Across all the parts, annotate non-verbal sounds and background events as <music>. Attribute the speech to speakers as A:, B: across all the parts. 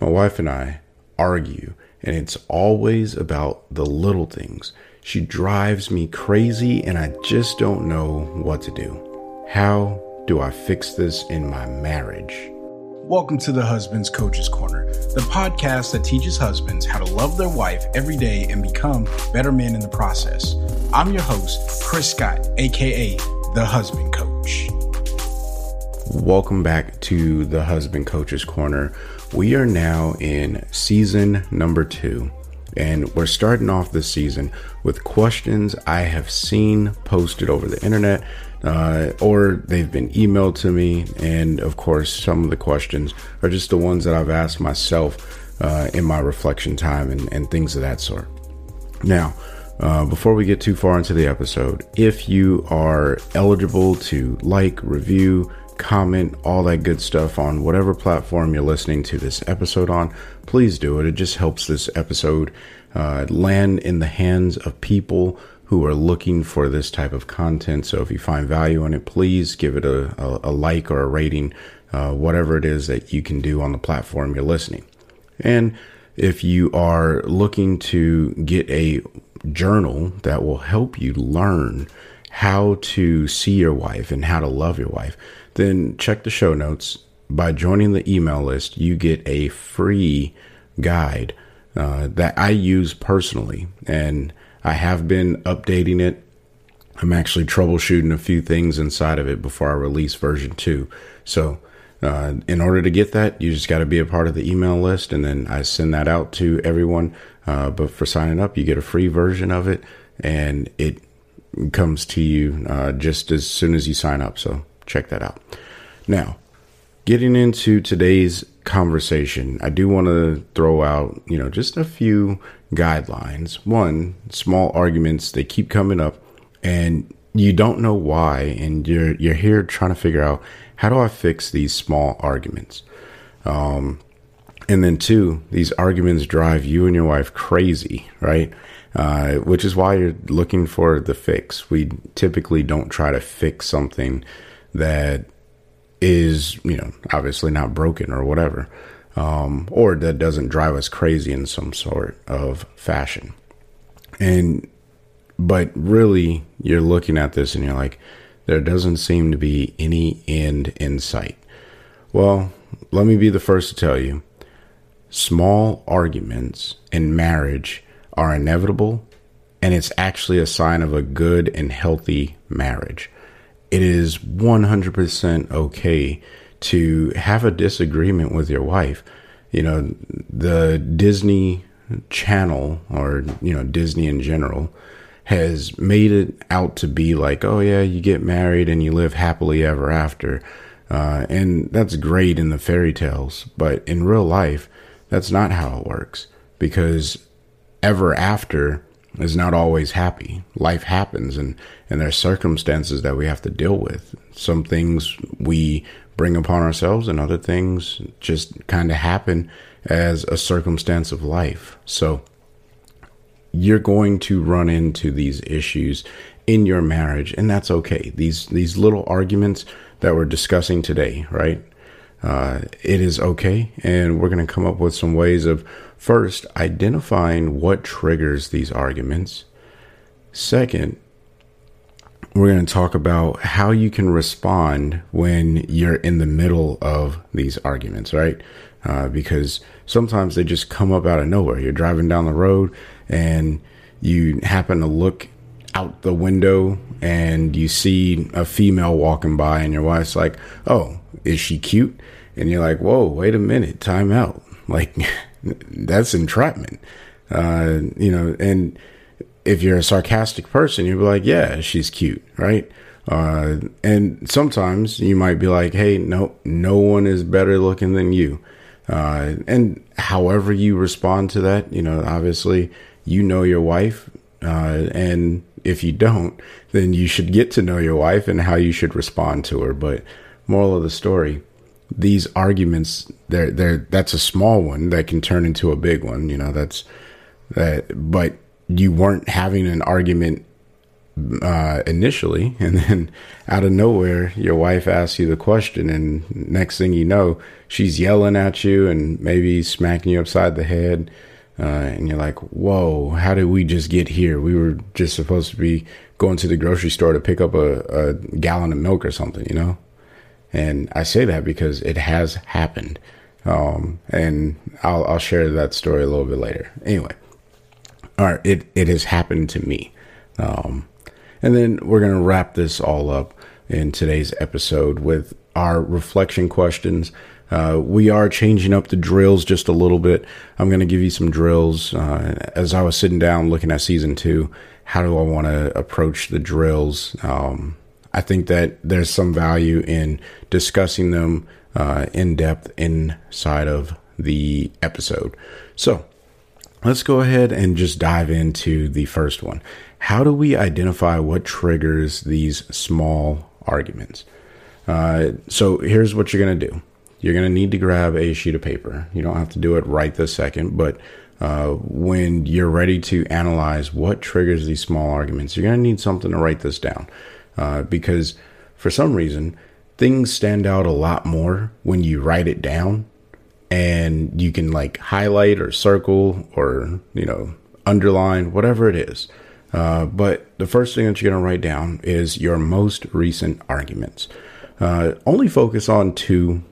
A: My wife and I argue, and it's always about the little things. She drives me crazy, and I just don't know what to do. How do I fix this in my marriage?
B: Welcome to the Husband's Coach's Corner, the podcast that teaches husbands how to love their wife every day and become better men in the process. I'm your host, Chris Scott, aka the Husband Coach.
A: Welcome back to the Husband Coach's Corner. We are now in season number two, and we're starting off this season with questions I have seen posted over the internet, uh, or they've been emailed to me. And of course, some of the questions are just the ones that I've asked myself uh, in my reflection time and, and things of that sort. Now, uh, before we get too far into the episode, if you are eligible to like, review, comment, all that good stuff on whatever platform you're listening to this episode on, please do it. It just helps this episode uh, land in the hands of people who are looking for this type of content. So if you find value in it, please give it a, a, a like or a rating, uh, whatever it is that you can do on the platform you're listening. And if you are looking to get a journal that will help you learn how to see your wife and how to love your wife, then check the show notes. By joining the email list, you get a free guide uh, that I use personally, and I have been updating it. I'm actually troubleshooting a few things inside of it before I release version two. So, uh, in order to get that, you just got to be a part of the email list, and then I send that out to everyone. Uh, but for signing up, you get a free version of it, and it comes to you uh, just as soon as you sign up. So check that out. Now, getting into today's conversation, I do want to throw out, you know, just a few guidelines. One, small arguments, they keep coming up and you don't know why and you're you're here trying to figure out how do I fix these small arguments? Um and then two, these arguments drive you and your wife crazy, right? Uh, which is why you're looking for the fix. We typically don't try to fix something that is, you know, obviously not broken or whatever, um, or that doesn't drive us crazy in some sort of fashion. And, but really, you're looking at this and you're like, there doesn't seem to be any end in sight. Well, let me be the first to tell you small arguments in marriage are inevitable, and it's actually a sign of a good and healthy marriage it is 100% okay to have a disagreement with your wife. You know, the Disney channel or, you know, Disney in general has made it out to be like, oh, yeah, you get married and you live happily ever after. Uh, and that's great in the fairy tales. But in real life, that's not how it works because ever after is not always happy. Life happens and, and there's circumstances that we have to deal with. Some things we bring upon ourselves and other things just kind of happen as a circumstance of life. So you're going to run into these issues in your marriage and that's okay. These these little arguments that we're discussing today, right? Uh, it is okay and we're going to come up with some ways of First, identifying what triggers these arguments. Second, we're going to talk about how you can respond when you're in the middle of these arguments, right? Uh, because sometimes they just come up out of nowhere. You're driving down the road and you happen to look out the window and you see a female walking by, and your wife's like, Oh, is she cute? And you're like, Whoa, wait a minute, time out. <laughs> Like, that's entrapment. Uh, you know, and if you're a sarcastic person, you'll be like, yeah, she's cute, right? Uh, and sometimes you might be like, hey, no, no one is better looking than you. Uh, and however you respond to that, you know, obviously you know your wife. Uh, and if you don't, then you should get to know your wife and how you should respond to her. But moral of the story, these arguments, they're, they're, that's a small one that can turn into a big one. You know, that's that, but you weren't having an argument uh, initially, <laughs> and then out of nowhere, your wife asks you the question, and next thing you know, she's yelling at you and maybe smacking you upside the head. Uh, and you're like, whoa, how did we just get here? We were just supposed to be going to the grocery store to pick up a, a gallon of milk or something, you know? And I say that because it has happened. Um, and I'll, I'll share that story a little bit later. Anyway, all right, it, it has happened to me. Um, and then we're going to wrap this all up in today's episode with our reflection questions. Uh, we are changing up the drills just a little bit. I'm going to give you some drills. Uh, as I was sitting down looking at season two, how do I want to approach the drills? Um, I think that there's some value in discussing them uh, in depth inside of the episode. So let's go ahead and just dive into the first one. How do we identify what triggers these small arguments? Uh, so here's what you're going to do. You're going to need to grab a sheet of paper. You don't have to do it right this second, but uh, when you're ready to analyze what triggers these small arguments, you're going to need something to write this down. Uh, because for some reason, things stand out a lot more when you write it down and you can like highlight or circle or, you know, underline, whatever it is. Uh, but the first thing that you're going to write down is your most recent arguments. Uh, only focus on two.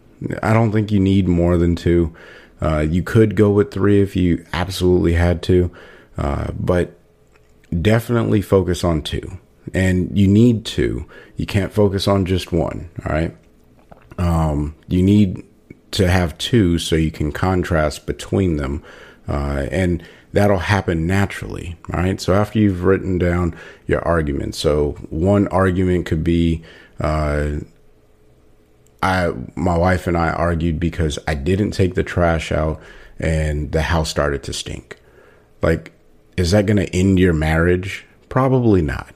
A: I don't think you need more than two. Uh, you could go with three if you absolutely had to, uh, but definitely focus on two. And you need to. You can't focus on just one. All right. Um, you need to have two so you can contrast between them. Uh, and that'll happen naturally. All right. So after you've written down your argument, so one argument could be, uh, I, my wife and I argued because I didn't take the trash out and the house started to stink. Like, is that going to end your marriage? Probably not.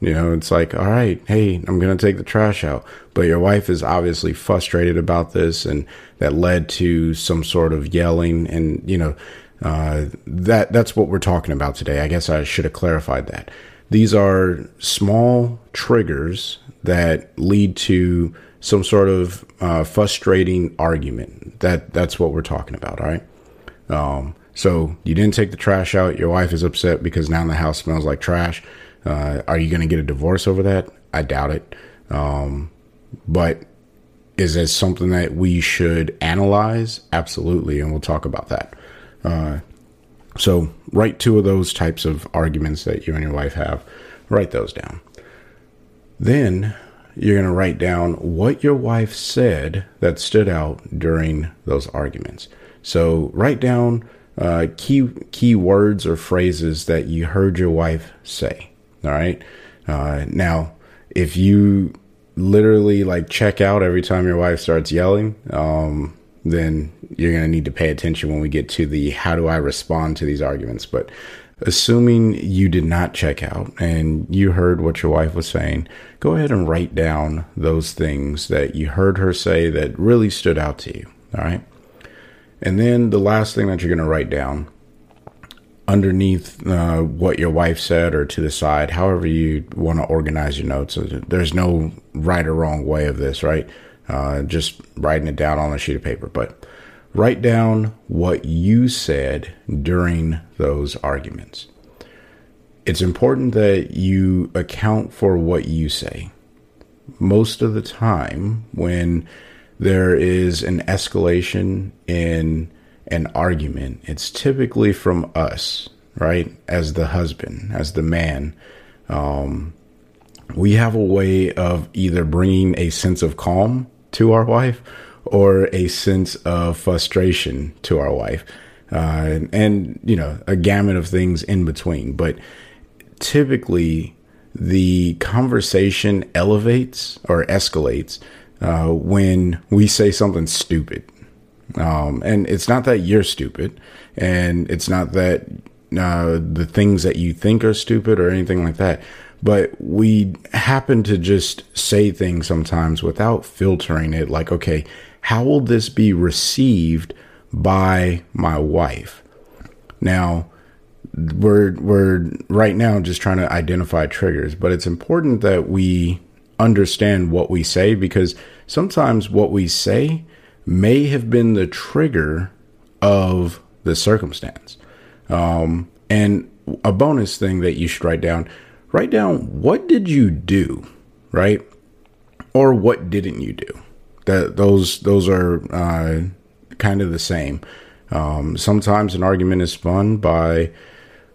A: You know, it's like, all right, hey, I'm going to take the trash out. But your wife is obviously frustrated about this, and that led to some sort of yelling. And, you know, uh, that that's what we're talking about today. I guess I should have clarified that. These are small triggers that lead to some sort of uh, frustrating argument. That that's what we're talking about. All right. Um, so you didn't take the trash out. Your wife is upset because now the house smells like trash. Uh, are you going to get a divorce over that? I doubt it. Um, but is this something that we should analyze? Absolutely, and we'll talk about that. Uh, so write two of those types of arguments that you and your wife have. Write those down. Then you're going to write down what your wife said that stood out during those arguments. So write down uh, key key words or phrases that you heard your wife say. All right. Uh, now, if you literally like check out every time your wife starts yelling, um, then you're going to need to pay attention when we get to the how do I respond to these arguments. But assuming you did not check out and you heard what your wife was saying, go ahead and write down those things that you heard her say that really stood out to you. All right. And then the last thing that you're going to write down underneath uh, what your wife said or to the side, however you want to organize your notes. There's no right or wrong way of this, right? Uh, just writing it down on a sheet of paper. But write down what you said during those arguments. It's important that you account for what you say. Most of the time, when there is an escalation in an argument, it's typically from us, right? As the husband, as the man. Um, we have a way of either bringing a sense of calm to our wife or a sense of frustration to our wife. Uh, and, you know, a gamut of things in between. But typically, the conversation elevates or escalates uh, when we say something stupid Um, and it's not that you're stupid, and it's not that uh, the things that you think are stupid or anything like that. But we happen to just say things sometimes without filtering it. Like, okay, how will this be received by my wife? Now, we're we're right now just trying to identify triggers, but it's important that we understand what we say because sometimes what we say may have been the trigger of the circumstance. Um, and a bonus thing that you should write down write down what did you do, right? Or what didn't you do? That those those are uh, kind of the same. Um, sometimes an argument is spun by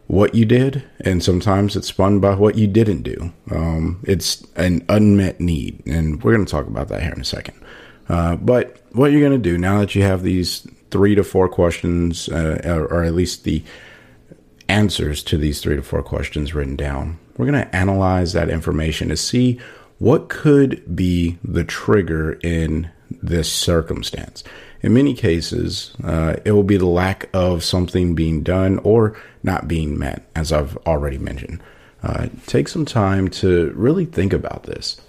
A: what you did, and sometimes it's spun by what you didn't do. Um, it's an unmet need, and we're going to talk about that here in a second. Uh, but what you're going to do now that you have these three to four questions, uh, or at least the answers to these three to four questions written down, we're going to analyze that information to see what could be the trigger in this circumstance. In many cases, uh, it will be the lack of something being done or not being met, as I've already mentioned. Uh, take some time to really think about this.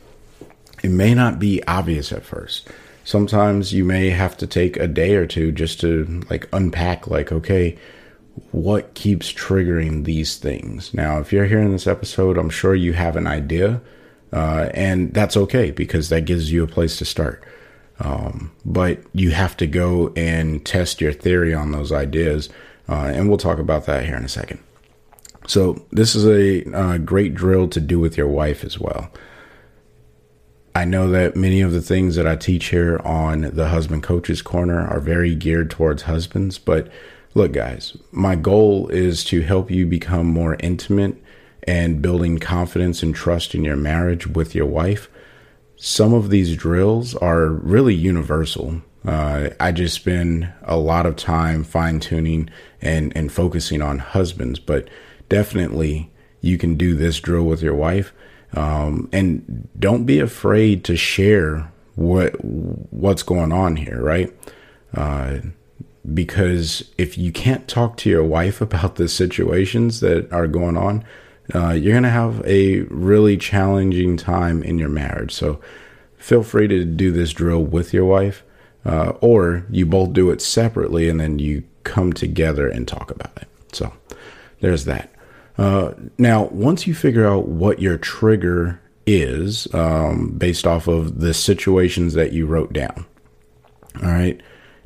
A: It may not be obvious at first. Sometimes you may have to take a day or two just to like unpack, like, okay, what keeps triggering these things. Now, if you're hearing this episode, I'm sure you have an idea, uh, and that's okay because that gives you a place to start. Um, but you have to go and test your theory on those ideas, uh, and we'll talk about that here in a second. So, this is a uh, great drill to do with your wife as well. I know that many of the things that I teach here on the Husband Coaches Corner are very geared towards husbands, but Look, guys, my goal is to help you become more intimate and building confidence and trust in your marriage with your wife. Some of these drills are really universal. Uh, I just spend a lot of time fine tuning and, and focusing on husbands, but definitely you can do this drill with your wife. Um, and don't be afraid to share what what's going on here, right? Uh, because if you can't talk to your wife <laughs> about the situations that are going on, uh, you're going to have a really challenging time in your marriage. So feel free to do this drill with your wife, uh, or you both do it separately and then you come together and talk about it. So there's that. Uh, now, once you figure out what your trigger is um, based off of the situations that you wrote down, all right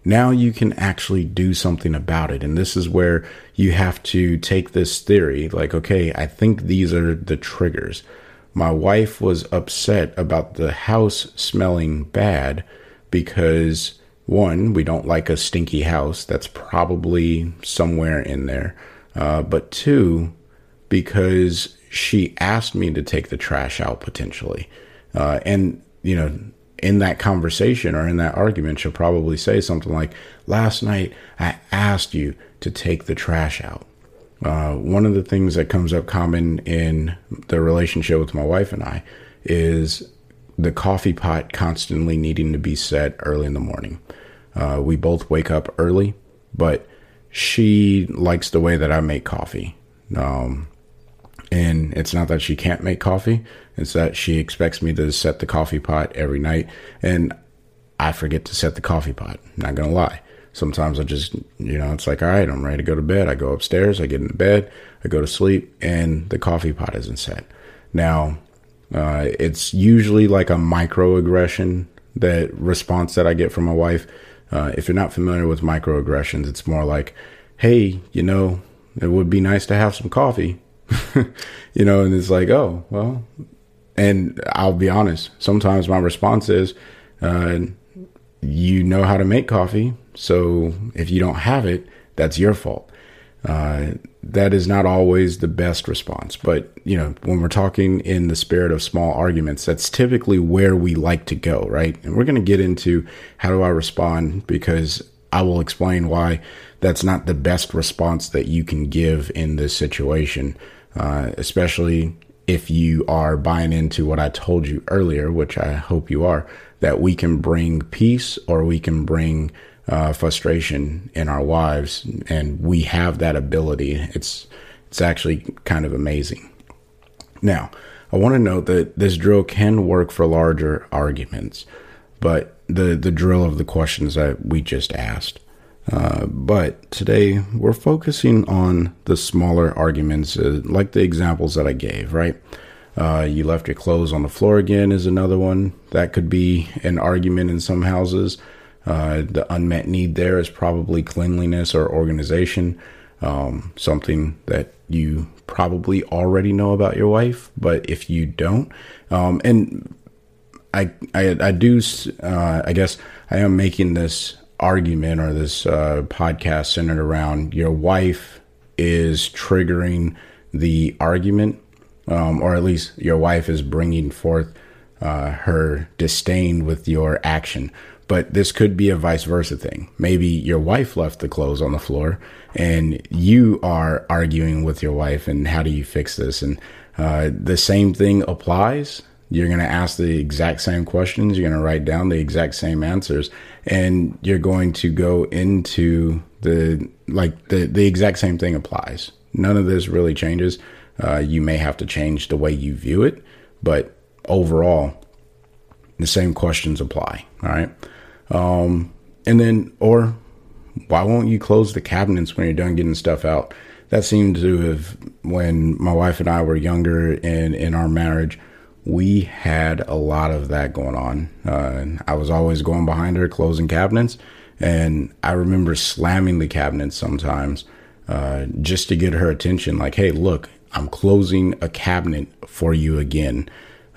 A: now you can actually do something about it. And this is where you have to take this theory like, okay, I think these are the triggers. My wife was upset about the house smelling bad because one, we don't like a stinky house. That's probably somewhere in there. Uh, but two, because she asked me to take the trash out potentially. Uh, and, you know, in that conversation or in that argument, she'll probably say something like, Last night I asked you to take the trash out. Uh, one of the things that comes up common in the relationship with my wife and I is the coffee pot constantly needing to be set early in the morning. Uh, we both wake up early, but she likes the way that I make coffee. Um, and it's not that she can't make coffee, it's that she expects me to set the coffee pot every night. And I forget to set the coffee pot. Not to lie. Sometimes I just, you know, it's like, all right, I'm ready to go to bed. I go upstairs, I get into bed, I go to sleep, and the coffee pot isn't set. Now, uh, it's usually like a microaggression that response that I get from my wife. Uh, if you're not familiar with microaggressions, it's more like, hey, you know, it would be nice to have some coffee. <laughs> you know, and it's like, oh, well, and I'll be honest, sometimes my response is, uh, you know how to make coffee. So if you don't have it, that's your fault. Uh, that is not always the best response. But, you know, when we're talking in the spirit of small arguments, that's typically where we like to go, right? And we're going to get into how do I respond because I will explain why that's not the best response that you can give in this situation uh, especially if you are buying into what I told you earlier, which I hope you are, that we can bring peace or we can bring uh, frustration in our wives, and we have that ability. It's it's actually kind of amazing. Now, I want to note that this drill can work for larger arguments, but the the drill of the questions that we just asked. Uh, but today we're focusing on the smaller arguments, uh, like the examples that I gave. Right, uh, you left your clothes on the floor again is another one that could be an argument in some houses. Uh, the unmet need there is probably cleanliness or organization, um, something that you probably already know about your wife. But if you don't, um, and I, I, I do, uh, I guess I am making this argument or this uh, podcast centered around your wife is triggering the argument, um, or at least your wife is bringing forth uh, her disdain with your action. But this could be a vice versa thing. Maybe your wife left the clothes on the floor and you are arguing with your wife, and how do you fix this? And uh, the same thing applies. You're going to ask the exact same questions. You're going to write down the exact same answers, and you're going to go into the like the the exact same thing applies. None of this really changes. Uh, you may have to change the way you view it, but overall, the same questions apply. All right. Um, and then, or why won't you close the cabinets when you're done getting stuff out? That seemed to have, when my wife and I were younger and in our marriage, we had a lot of that going on. Uh, I was always going behind her, closing cabinets. And I remember slamming the cabinets sometimes uh, just to get her attention. Like, hey, look, I'm closing a cabinet for you again.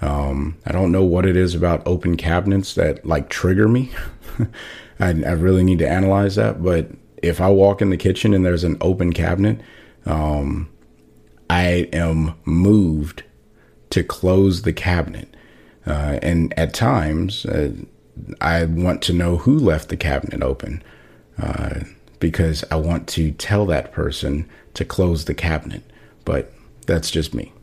A: Um, I don't know what it is about open cabinets that like trigger me. <laughs> I, I, really need to analyze that. But if I walk in the kitchen and there's an open cabinet, um, I am moved to close the cabinet. Uh, and at times, uh, I want to know who left the cabinet open uh, because I want to tell that person to close the cabinet. But that's just me.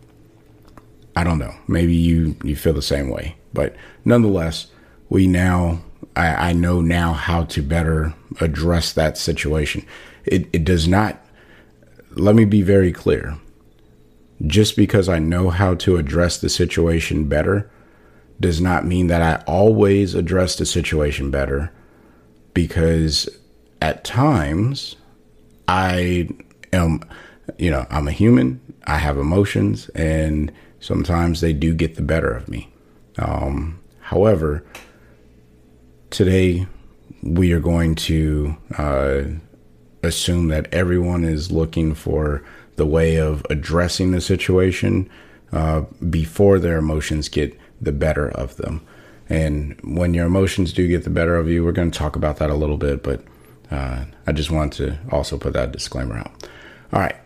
A: I don't know. Maybe you you feel the same way, but nonetheless, we now I, I know now how to better address that situation. It it does not. Let me be very clear. Just because I know how to address the situation better does not mean that I always address the situation better because at times I am, you know, I'm a human, I have emotions, and sometimes they do get the better of me. Um, however, today we are going to uh, assume that everyone is looking for the way of addressing the situation uh, before their emotions get the better of them. And when your emotions do get the better of you, we're going to talk about that a little bit, but uh, I just want to also put that disclaimer out. All right.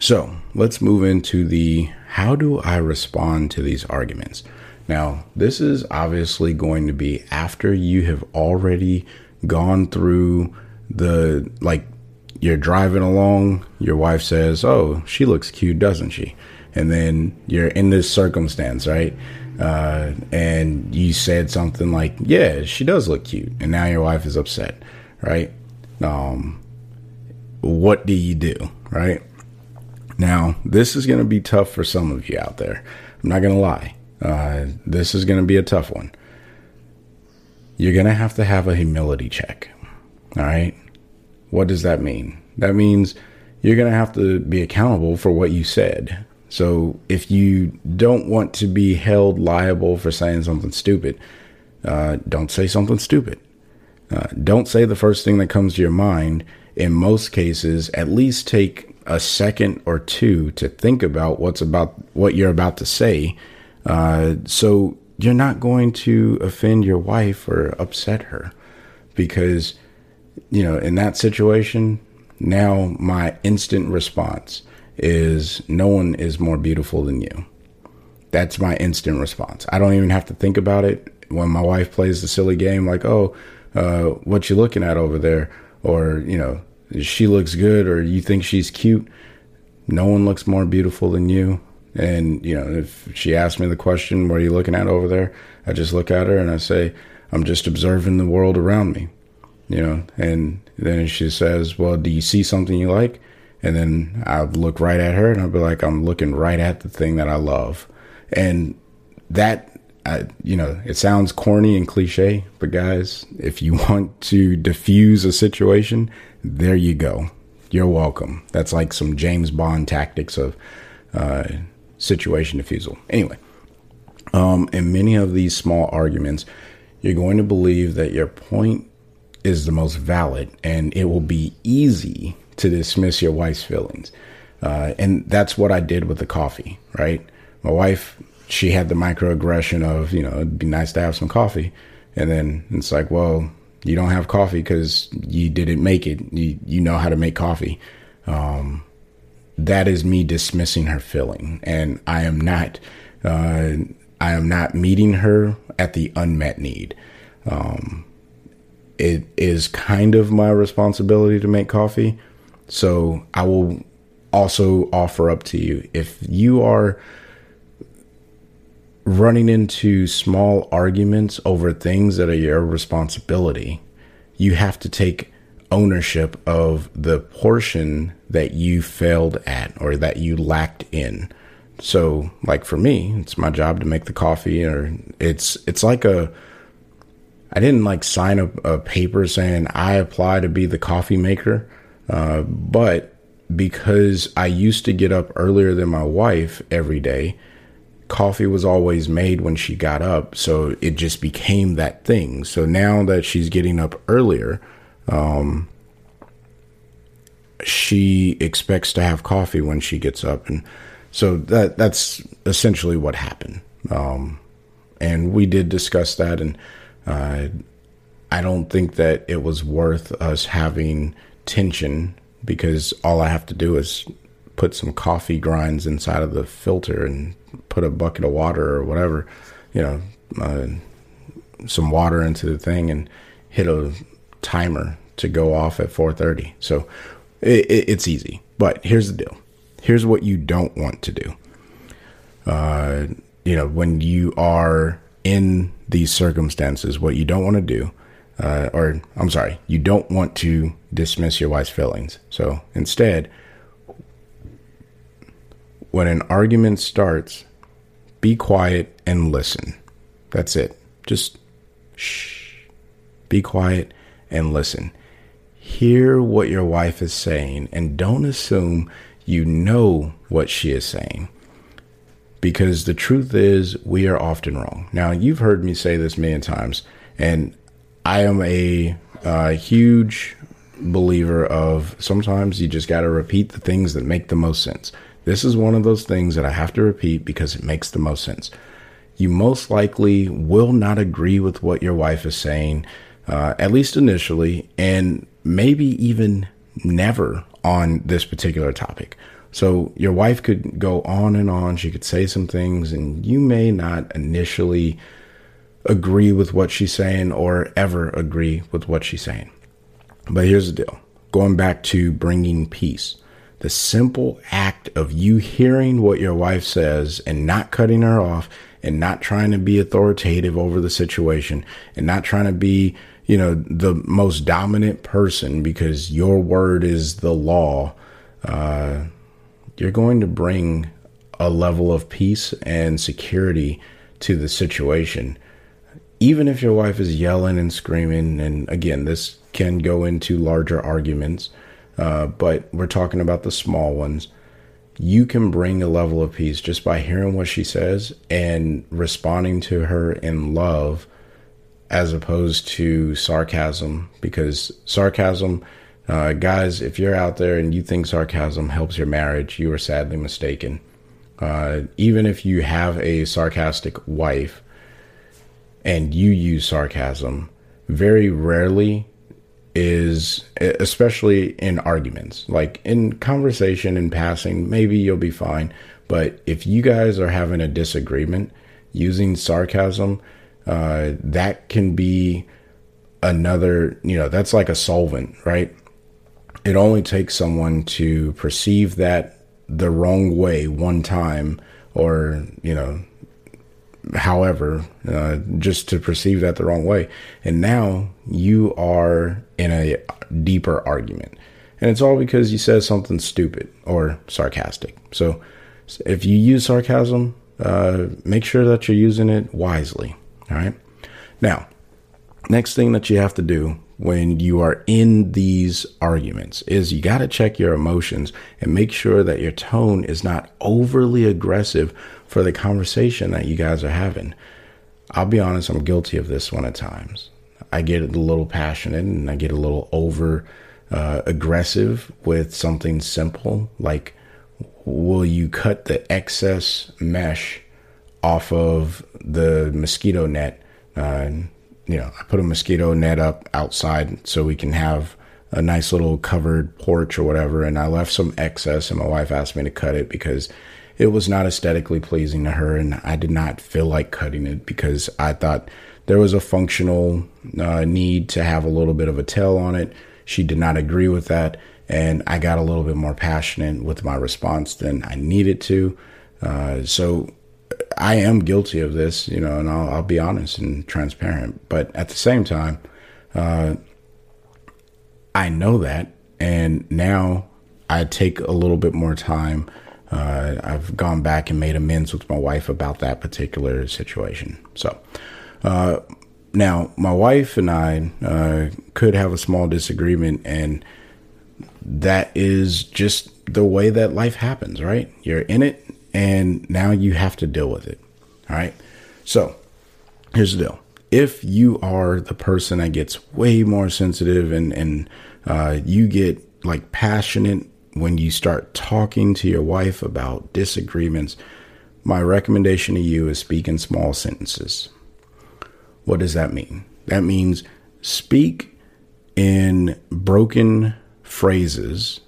A: So let's move into the how do I respond to these arguments? Now, this is obviously going to be after you have already gone through the, like, you're driving along, your wife says, Oh, she looks cute, doesn't she? And then you're in this circumstance, right? Uh, and you said something like, Yeah, she does look cute. And now your wife is upset, right? Um, what do you do, right? Now, this is going to be tough for some of you out there. I'm not going to lie. Uh, this is going to be a tough one. You're going to have to have a humility check. All right. What does that mean? That means you're going to have to be accountable for what you said. So if you don't want to be held liable for saying something stupid, uh, don't say something stupid. Uh, don't say the first thing that comes to your mind. In most cases, at least take a second or two to think about what's about what you're about to say uh, so you're not going to offend your wife or upset her because, you know, in that situation, now my instant response is no one is more beautiful than you. That's my instant response. I don't even have to think about it. When my wife plays the silly game, like, oh, uh, what you looking at over there? Or, you know, she looks good or you think she's cute. No one looks more beautiful than you. And, you know, if she asks me the question, what are you looking at over there? I just look at her and I say, I'm just observing the world around me. You know, and then she says, well, do you see something you like? And then I look right at her and I'd be like, I'm looking right at the thing that I love. And that, I, you know, it sounds corny and cliche, but guys, if you <laughs> want to diffuse a situation, there you go. You're welcome. That's like some James Bond tactics of uh, situation diffusal. Anyway, um, in many of these small arguments, you're going to believe that your point is the most valid and it will be easy to dismiss your wife's feelings. Uh, and that's what I did with the coffee, right? My wife, she had the microaggression of, you know, it'd be nice to have some coffee. And then it's like, well, you don't have coffee because you didn't make it. You, you know how to make coffee. Um, that is me dismissing her feeling. And I am not, uh, I am not meeting her at the unmet need. Um, it is kind of my responsibility to make coffee, so I will also offer up to you if you are running into small arguments over things that are your responsibility, you have to take ownership of the portion that you failed at or that you lacked in. So, like for me, it's my job to make the coffee or it's it's like a I didn't like sign a, a paper saying I apply to be the coffee maker. Uh, but because I used to get up earlier than my wife every day, coffee was always made when she got up. So it just became that thing. So now that she's getting up earlier, um, she expects to have coffee when she gets up. And so that that's essentially what happened. Um, and we did discuss that. And uh, I don't think that it was worth us having tension because all I have to do is put some coffee grinds inside of the filter and put a bucket of water or whatever, you know, uh, some water into the thing and hit a timer to go off at 4:30. So it, it, it's easy. But here's the deal. Here's what you don't want to do. Uh, you know, when you are in these circumstances, what you don't want to do uh, or I'm sorry, you don't want to dismiss your wife's feelings. So instead, when an argument starts, be quiet and listen. That's it. Just shh. Be quiet and listen. Hear what your wife is saying and don't assume you know what she is saying. Because the truth is, we are often wrong. Now, you've heard me say this many times, and I am a uh, huge believer of sometimes you just got to repeat the things that make the most sense. This is one of those things that I have to repeat because it makes the most sense. You most likely will not agree with what your wife is saying, uh, at least initially, and maybe even never on this particular topic. So your wife could go on and on. She could say some things, and you may not initially agree with what she's saying or ever agree with what she's saying. But here's the deal going back to bringing peace. The simple act of you hearing what your wife says and not cutting her off and not trying to be authoritative over the situation and not trying to be, you know, the most dominant person because your word is the law, uh, you're going to bring a level of peace and security to the situation even if your wife is yelling and screaming, and again, this can go into larger arguments, uh, but we're talking about the small ones. You can bring a level of peace just by hearing what she says and responding to her in love as opposed to sarcasm. Because sarcasm, uh, guys, if you're out there and you think sarcasm helps your marriage, you are sadly mistaken. Uh, even if you have a sarcastic wife, and you use sarcasm, very rarely is especially in arguments like in conversation in passing maybe you'll be fine but if you guys are having a disagreement using sarcasm uh, that can be another you know that's like a solvent right it only takes someone to perceive that the wrong way one time or you know however, uh, just to perceive that the wrong way. And now you are in a deeper argument. And it's all because you said something stupid or sarcastic. So if you use sarcasm, uh, make sure that you're using it wisely. All right. Now, next thing that you have to do when you are in these arguments is you got to check your emotions and make sure that your tone is not overly aggressive for the conversation that you guys are having. I'll be honest, I'm guilty of this one at times. I get a little passionate and I get a little over uh, aggressive with something simple like will you cut the excess mesh off of the mosquito net uh, you know, I put a mosquito net up outside so we can have a nice little covered porch or whatever. And I left some excess, and my wife asked me to cut it because it was not aesthetically pleasing to her. And I did not feel like cutting it because I thought there was a functional uh, need to have a little bit of a tail on it. She did not agree with that. And I got a little bit more passionate with my response than I needed to. Uh, so I am guilty of this, you know, and I'll, I'll, be honest and transparent. But at the same time, uh, I know that, and now I take a little bit more time. Uh, I've gone back and made amends with my wife about that particular situation. So uh, now my wife and I uh, could have a small disagreement, and that is just the way that life happens, right? You're in it and now you have to deal with it. All right. So here's the deal. If you are the person that gets way more sensitive and, and uh, you get like passionate when you start talking to your wife about disagreements, my recommendation to you is speak in small sentences. What does that mean? That means speak in broken phrases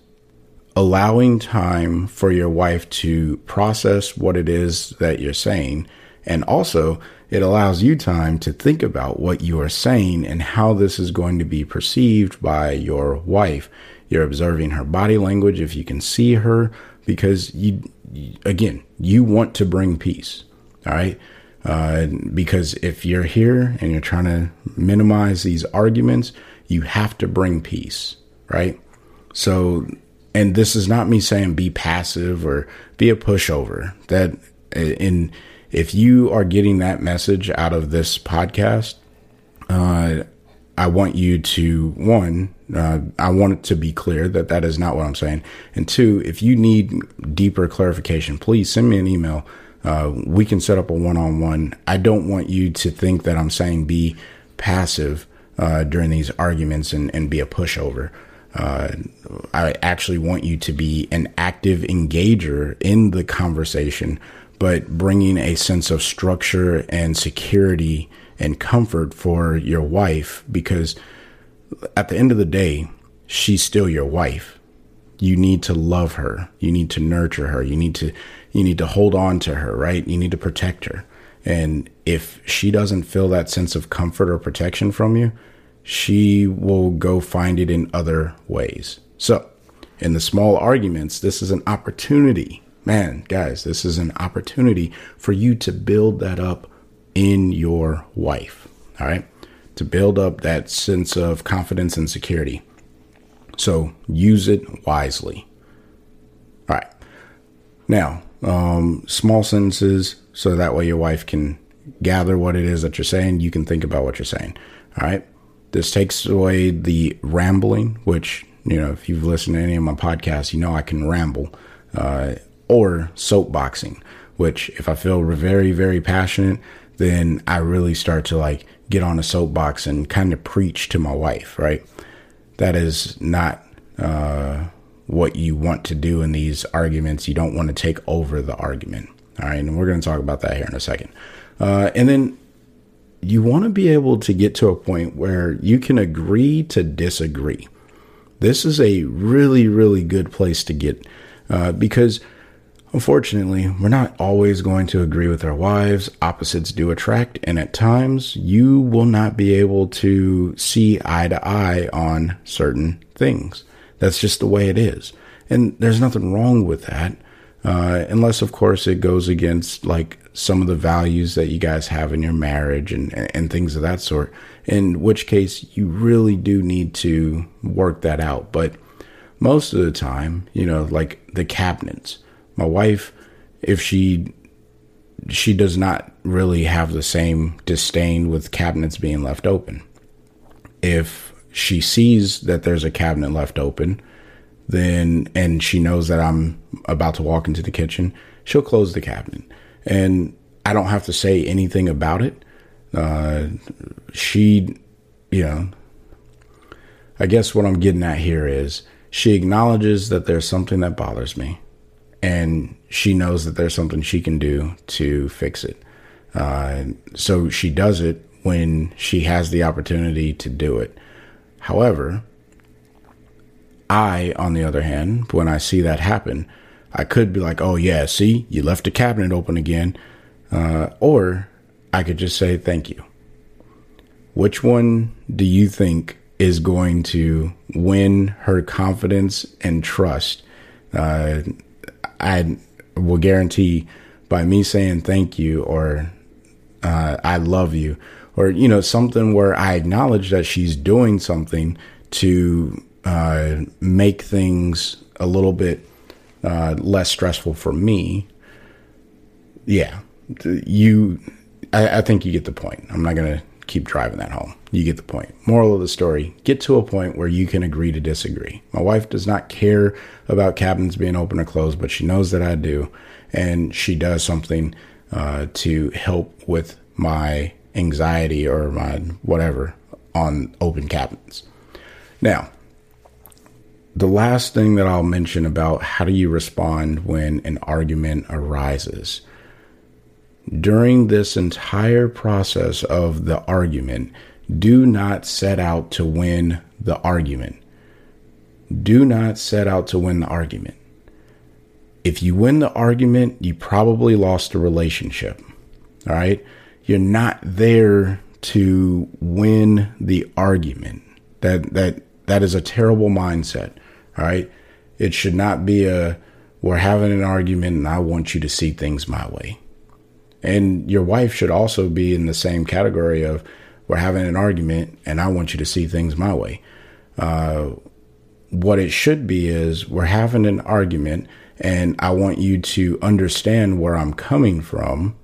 A: allowing time for your wife to process what it is that you're saying. And also, it allows you time to think about what you are saying and how this is going to be perceived by your wife. You're observing her body language if you can see her, because you, again, you want to bring peace. All right. Uh, because if you're here and you're trying to minimize these arguments, you have to bring peace. Right. So and this is not me saying be passive or be a pushover. That in if you are getting that message out of this podcast, uh, I want you to one, uh, I want it to be clear that that is not what I'm saying, and two, if you need deeper clarification, please send me an email. Uh, we can set up a one-on-one. I don't want you to think that I'm saying be passive uh, during these arguments and, and be a pushover. Uh, I actually want you to be an active engager in the conversation, but bringing a sense of structure and security and comfort for your wife because at the end of the day, she's still your wife. You need to love her. You need to nurture her. You need to you need to hold on to her, right? You need to protect her. And if she doesn't feel that sense of comfort or protection from you, she will go find it in other ways. So, in the small arguments, this is an opportunity. Man, guys, this is an opportunity for you to build that up in your wife. All right. To build up that sense of confidence and security. So use it wisely. All right. Now, um, small sentences so that way your wife can gather what it is that you're saying. You can think about what you're saying. All right. This takes away the rambling, which, you know, if you've listened to any of my podcasts, you know I can ramble, uh, or soapboxing, which if I feel very, very passionate, then I really start to like get on a soapbox and kind of preach to my wife, right? That is not uh, what you want to do in these arguments. You don't want to take over the argument. All right. And we're going to talk about that here in a second. Uh, and then you want to be able to get to a point where you can agree to disagree. This is a really, really good place to get uh, because unfortunately, we're not always going to agree with our wives. Opposites do attract, and at times you will not be able to see eye to eye on certain things. That's just the way it is. And there's nothing wrong with that. Uh, unless, of course, it goes against like some of the values that you guys have in your marriage and, and things of that sort. In which case, you really do need to work that out. But most of the time, you know, like the cabinets, my wife, if she she does not really have the same disdain with cabinets being left open. If she sees that there's a cabinet left open, then and she knows that I'm about to walk into the kitchen, she'll close the cabinet. And I don't have to say anything about it. Uh, she, you know, I guess what I'm getting at here is she acknowledges that there's something that bothers me and she knows that there's something she can do to fix it. Uh, so she does it when she has the opportunity to do it. However, I, on the other hand, when I see that happen, I could be like, oh, yeah, see, you left the cabinet open again. Uh, or I could just say, thank you. Which one do you think is going to win her confidence and trust? Uh, I will guarantee by me saying thank you or uh, I love you or you know something where I acknowledge that she's doing something to uh, make things a little bit uh, less stressful for me. Yeah, you. I, I think you get the point. I'm not gonna keep driving that home. You get the point. Moral of the story get to a point where you can agree to disagree. My wife does not care about cabinets being open or closed, but she knows that I do. And she does something uh, to help with my anxiety or my whatever on open cabinets. Now, the last thing that I'll mention about how do you respond when an argument arises during this entire process of the argument, do not set out to win the argument. Do not set out to win the argument. If you win the argument, you probably lost a relationship. All right. You're not there to win the argument. That, that, that is a terrible mindset. All right. It should not be a, we're having an argument and I want you to see things my way. And your wife should also be in the same category of we're having an argument and I want you to see things my way. Uh, what it should be is we're having an argument and I want you to understand where I'm coming from.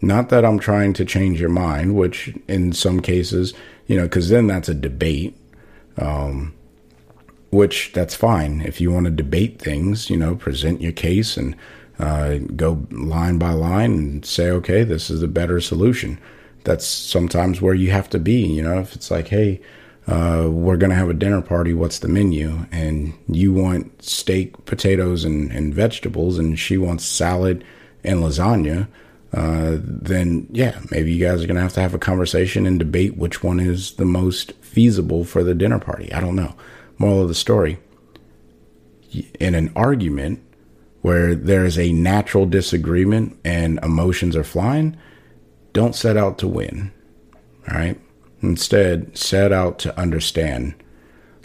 A: Not that I'm trying to change your mind, which in some cases, you know, because then that's a debate. Um, which that's fine. If you want to debate things, you know, present your case and uh, go line by line and say, okay, this is a better solution. That's sometimes where you have to be. You know, if it's like, hey, uh, we're going to have a dinner party. What's the menu? And you want steak, potatoes, and, and vegetables, and she wants salad and lasagna. Uh, then yeah, maybe you guys are going to have to have a conversation and debate which one is the most feasible for the dinner party. I don't know. Moral of the story in an argument, where there is a natural disagreement and emotions are flying, don't set out to win. All right. Instead, set out to understand.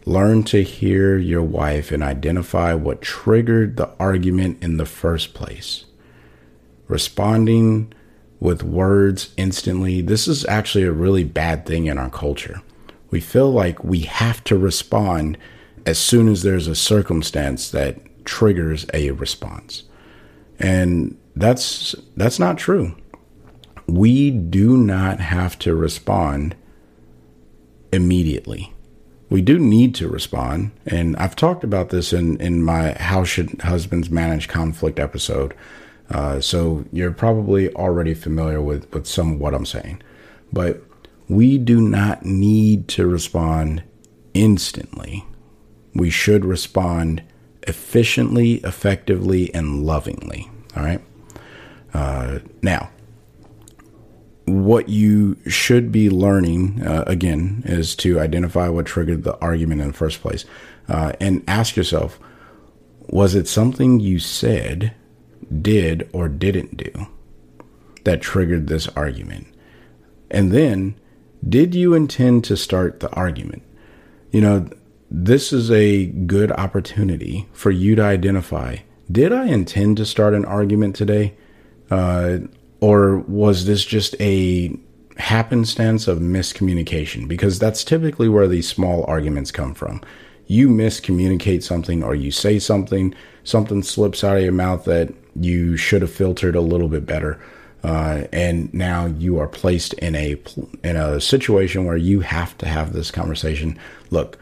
A: Learn to hear your wife and identify what triggered the argument in the first place. Responding with words instantly, this is actually a really bad thing in our culture. We feel like we have to respond as soon as there's a circumstance that triggers a response. And that's that's not true. We do not have to respond immediately. We do need to respond, and I've talked about this in in my "How Should Husbands Manage Conflict" episode. Uh, so you're probably already familiar with with some of what I'm saying, but we do not need to respond instantly. We should respond efficiently, effectively, and lovingly. All right. Uh, now, what you should be learning uh, again is to identify what triggered the argument in the first place uh, and ask yourself was it something you said, did, or didn't do that triggered this argument? And then, did you intend to start the argument? You know, this is a good opportunity for you to identify did I intend to start an argument today? Uh, or was this just a happenstance of miscommunication? Because that's typically where these small arguments come from. You miscommunicate something or you say something, something slips out of your mouth that you should have filtered a little bit better. Uh, and now you are placed in a in a situation where you have to have this conversation. Look,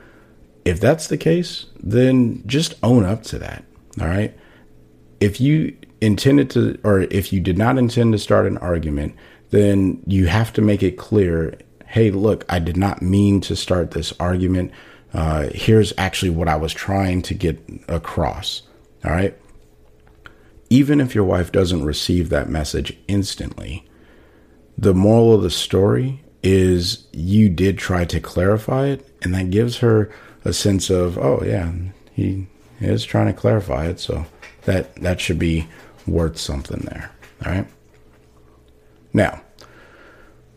A: if that's the case, then just own up to that. All right. If you intended to, or if you did not intend to start an argument, then you have to make it clear. Hey, look, I did not mean to start this argument. Uh, here's actually what I was trying to get across. All right even if your wife doesn't receive that message instantly, the moral of the story is you did try to clarify it, and that gives her a sense of, oh yeah, he is trying to clarify it, so that that should be worth something there. All right. Now,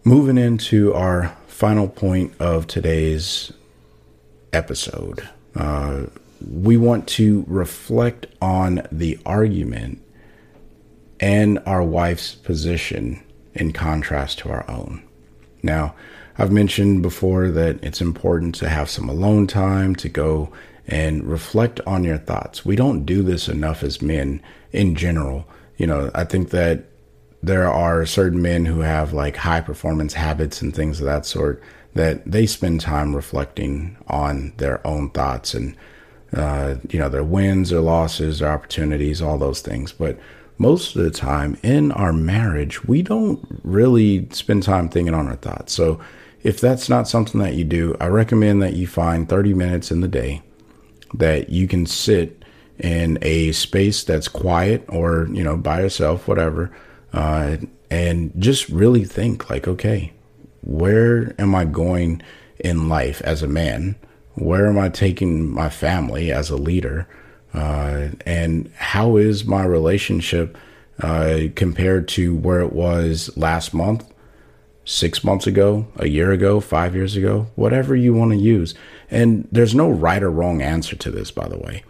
A: moving into our final point of today's episode. Uh, we want to reflect on the argument and our wife's position in contrast to our own. Now, I've mentioned before that it's important to have some alone time to go and reflect on your thoughts. We don't do this enough as men in general. You know, I think that there are certain men who have like high performance habits and things of that sort that they spend time reflecting on their own thoughts and uh, you know, their wins, their losses, their opportunities, all those things. But most of the time in our marriage, we don't really spend time thinking on our thoughts. So if that's not something that you do, I recommend that you find 30 minutes in the day that you can sit in a space that's quiet or, you know, by yourself, whatever, uh, and just really think like, okay, where am I going in life as a man? Where am I taking my family as a leader? Uh, and how is my relationship uh, compared to where it was last month, six months ago, a year ago, five years ago, whatever you want to use. And there's no right or wrong answer to this, by the way.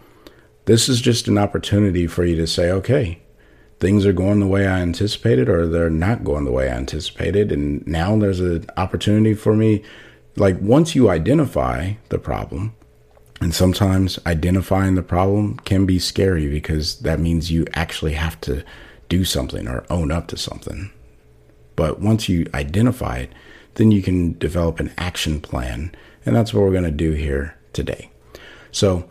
A: This is just an opportunity for you to say, okay, things are going the way I anticipated, or they're not going the way I anticipated. And now there's an opportunity for me like once you identify the problem, and sometimes identifying the problem can be scary because that means you actually have to do something or own up to something. But once you identify it, then you can develop an action plan. And that's what we're going to do here today. So,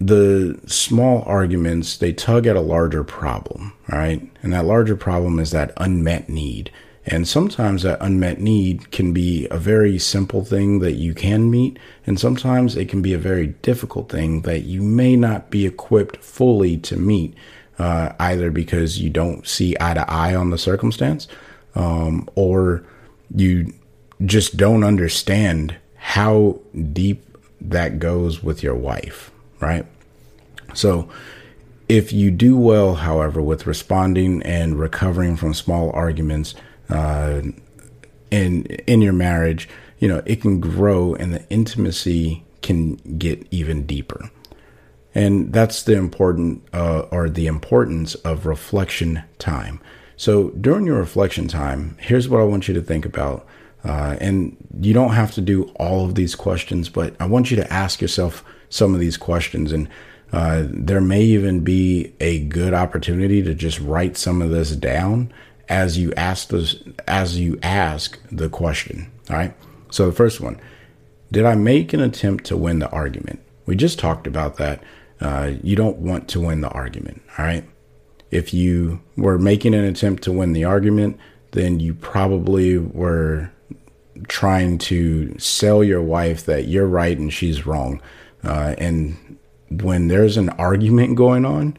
A: the small arguments, they tug at a larger problem, right? And that larger problem is that unmet need and sometimes that unmet need can be a very simple thing that you can meet, and sometimes it can be a very difficult thing that you may not be equipped fully to meet, uh, either because you don't see eye to eye on the circumstance, um, or you just don't understand how deep that goes with your wife, right? So, if you do well, however, with responding and recovering from small arguments, uh, in in your marriage, you know, it can grow and the intimacy can get even deeper. And that's the important uh, or the importance of reflection time. So during your reflection time, here's what I want you to think about. Uh, and you don't have to do all of these questions, but I want you to ask yourself some of these questions. And uh, there may even be a good opportunity to just write some of this down as you ask the as you ask the question. All right. So the first one, did I make an attempt to win the argument? We just talked about that. Uh, you don't want to win the argument. All right. If you were making an attempt to win the argument, then you probably were trying to sell your wife that you're right and she's wrong. Uh, and when there's an argument going on,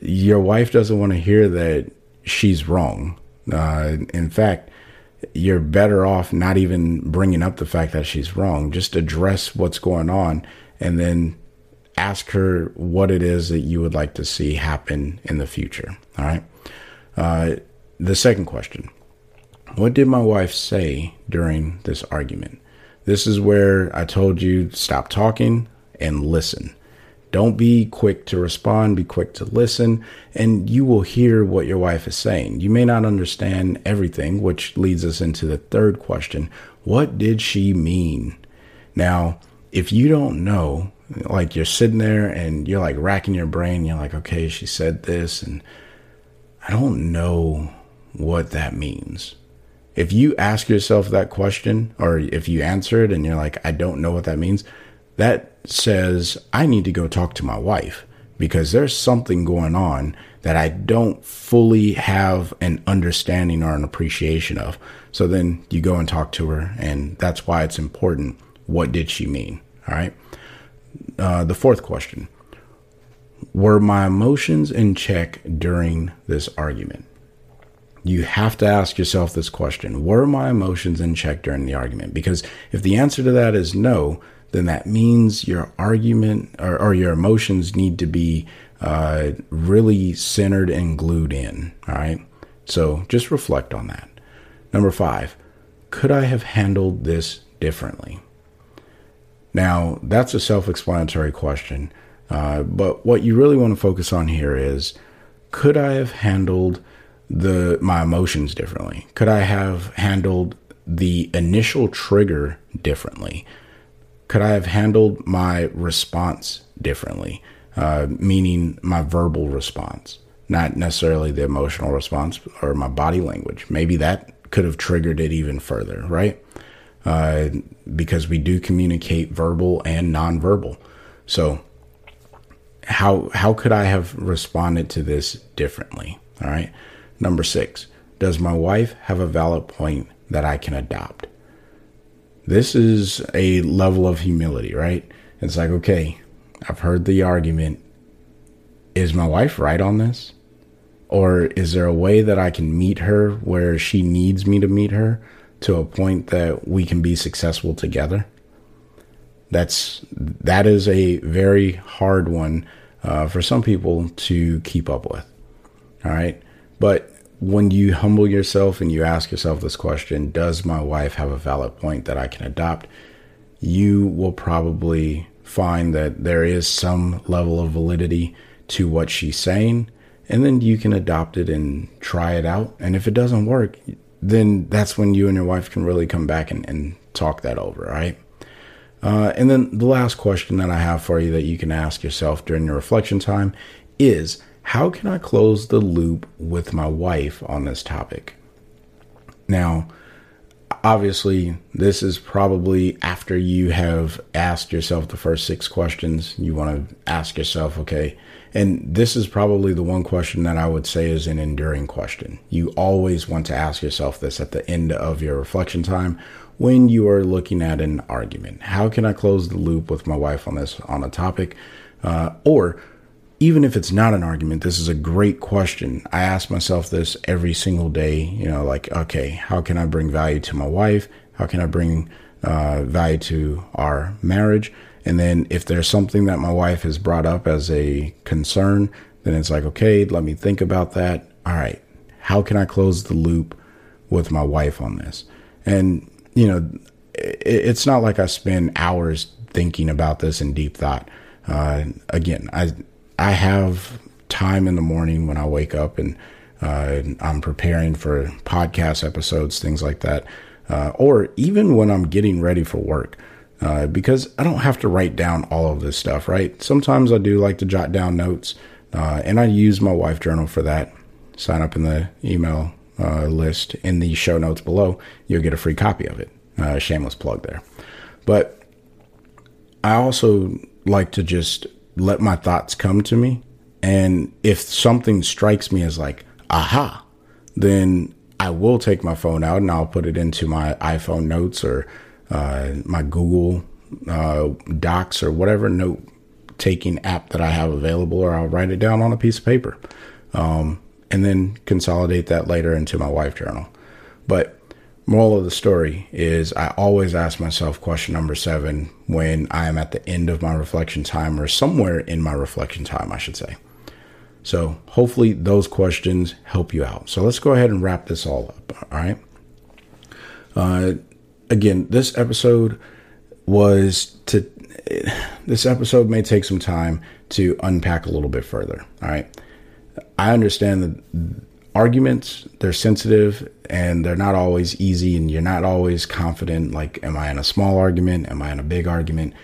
A: your wife doesn't want to hear that she's wrong. Uh, in fact, you're better off not even bringing up the fact that she's wrong. Just address what's going on and then ask her what it is that you would like to see happen in the future. All right. Uh, the second question What did my wife say during this argument? This is where I told you stop talking and listen. Don't be quick to respond, be quick to listen, and you will hear what your wife is saying. You may not understand everything, which leads us into the third question What did she mean? Now, if you don't know, like you're sitting there and you're like racking your brain, you're like, okay, she said this, and I don't know what that means. If you ask yourself that question, or if you answer it and you're like, I don't know what that means, that says I need to go talk to my wife because there's something going on that I don't fully have an understanding or an appreciation of. So then you go and talk to her, and that's why it's important. What did she mean? All right. Uh, the fourth question Were my emotions in check during this argument? You have to ask yourself this question Were my emotions in check during the argument? Because if the answer to that is no, then that means your argument or, or your emotions need to be uh, really centered and glued in. All right. So just reflect on that. Number five, could I have handled this differently? Now, that's a self explanatory question. Uh, but what you really want to focus on here is could I have handled the my emotions differently? Could I have handled the initial trigger differently? Could I have handled my response differently? Uh, meaning my verbal response, not necessarily the emotional response or my body language. Maybe that could have triggered it even further, right? Uh, because we do communicate verbal and nonverbal. So, how how could I have responded to this differently? All right. Number six, does my wife have a valid point that I can adopt? This is a level of humility, right? It's like, okay, I've heard the argument. Is my wife right on this? Or is there a way that I can meet her where she needs me to meet her to a point that we can be successful together? That's that is a very hard one uh, for some people to keep up with. All right, but when you humble yourself and you ask yourself this question, does my wife have a valid point that I can adopt? You will probably find that there is some level of validity to what she's saying, and then you can adopt it and try it out. And if it doesn't work, then that's when you and your wife can really come back and, and talk that over, right? Uh, and then the last question that I have for you that you can ask yourself during your reflection time is how can I close the loop with my wife on this topic? Now, obviously, this is probably after you have asked yourself the first six questions. You want to ask yourself, okay, and this is probably the one question that I would say is an enduring question. You always want to ask yourself this at the end of your reflection time when you are looking at an argument. How can I close the loop with my wife on this on a topic? Uh, or even if it's not an argument, this is a great question. I ask myself this every single day. You know, like, okay, how can I bring value to my wife? How can I bring uh, value to our marriage? And then if there's something that my wife has brought up as a concern, then it's like, okay, let me think about that. All right, how can I close the loop with my wife on this? And, you know, it's not like I spend hours thinking about this in deep thought. Uh, again, I I have time in the morning when I wake up and uh, I'm preparing for podcast episodes, things like that, uh, or even when I'm getting ready for work. Uh, because I don't have to write down all of this stuff, right? Sometimes I do like to jot down notes, uh, and I use my wife journal for that. Sign up in the email uh, list in the show notes below. You'll get a free copy of it. Uh, shameless plug there. But I also like to just let my thoughts come to me. And if something strikes me as like, aha, then I will take my phone out and I'll put it into my iPhone notes or uh, my Google uh, Docs or whatever note taking app that I have available, or I'll write it down on a piece of paper um, and then consolidate that later into my wife journal. But Moral of the story is I always ask myself question number seven when I am at the end of my reflection time or somewhere in my reflection time, I should say. So hopefully those questions help you out. So let's go ahead and wrap this all up. All right. Uh, again, this episode was to, this episode may take some time to unpack a little bit further. All right. I understand that arguments, they're sensitive and they're not always easy, and you're not always confident. Like, am I in a small argument? Am I in a big argument?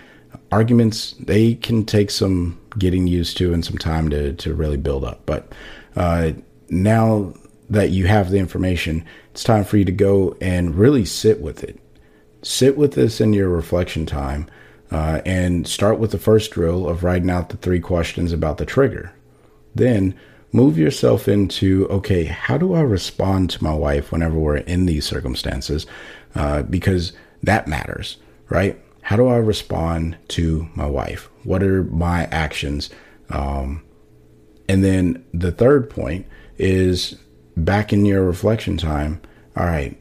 A: Arguments, they can take some getting used to and some time to, to really build up. But uh, now that you have the information, it's time for you to go and really sit with it. Sit with this in your reflection time uh, and start with the first drill of writing out the three questions about the trigger. Then move yourself into okay, how do I respond to my wife whenever we're in these circumstances? Uh, because that matters, right? How do I respond to my wife? What are my actions? Um, and then the third point is back in your reflection time. All right,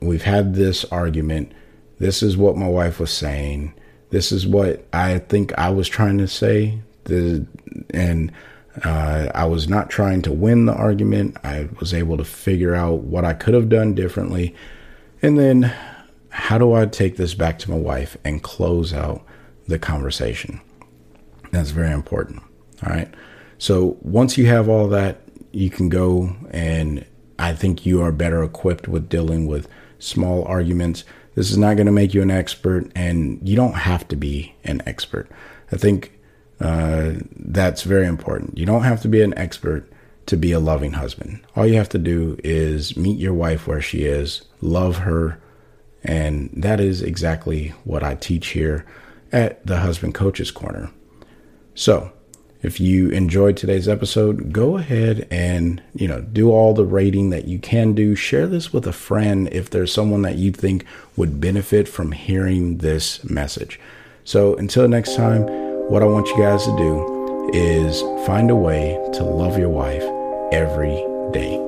A: we've had this argument. This is what my wife was saying. This is what I think I was trying to say. The, and uh, I was not trying to win the argument. I was able to figure out what I could have done differently. And then, how do I take this back to my wife and close out the conversation? That's very important. All right. So, once you have all that, you can go and I think you are better equipped with dealing with small arguments. This is not going to make you an expert, and you don't have to be an expert. I think uh, that's very important. You don't have to be an expert to be a loving husband. All you have to do is meet your wife where she is, love her, and that is exactly what I teach here at the Husband Coaches Corner. So, if you enjoyed today's episode, go ahead and, you know, do all the rating that you can do. Share this with a friend if there's someone that you think would benefit from hearing this message. So until next time, what I want you guys to do is find a way to love your wife every day.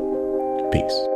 A: Peace.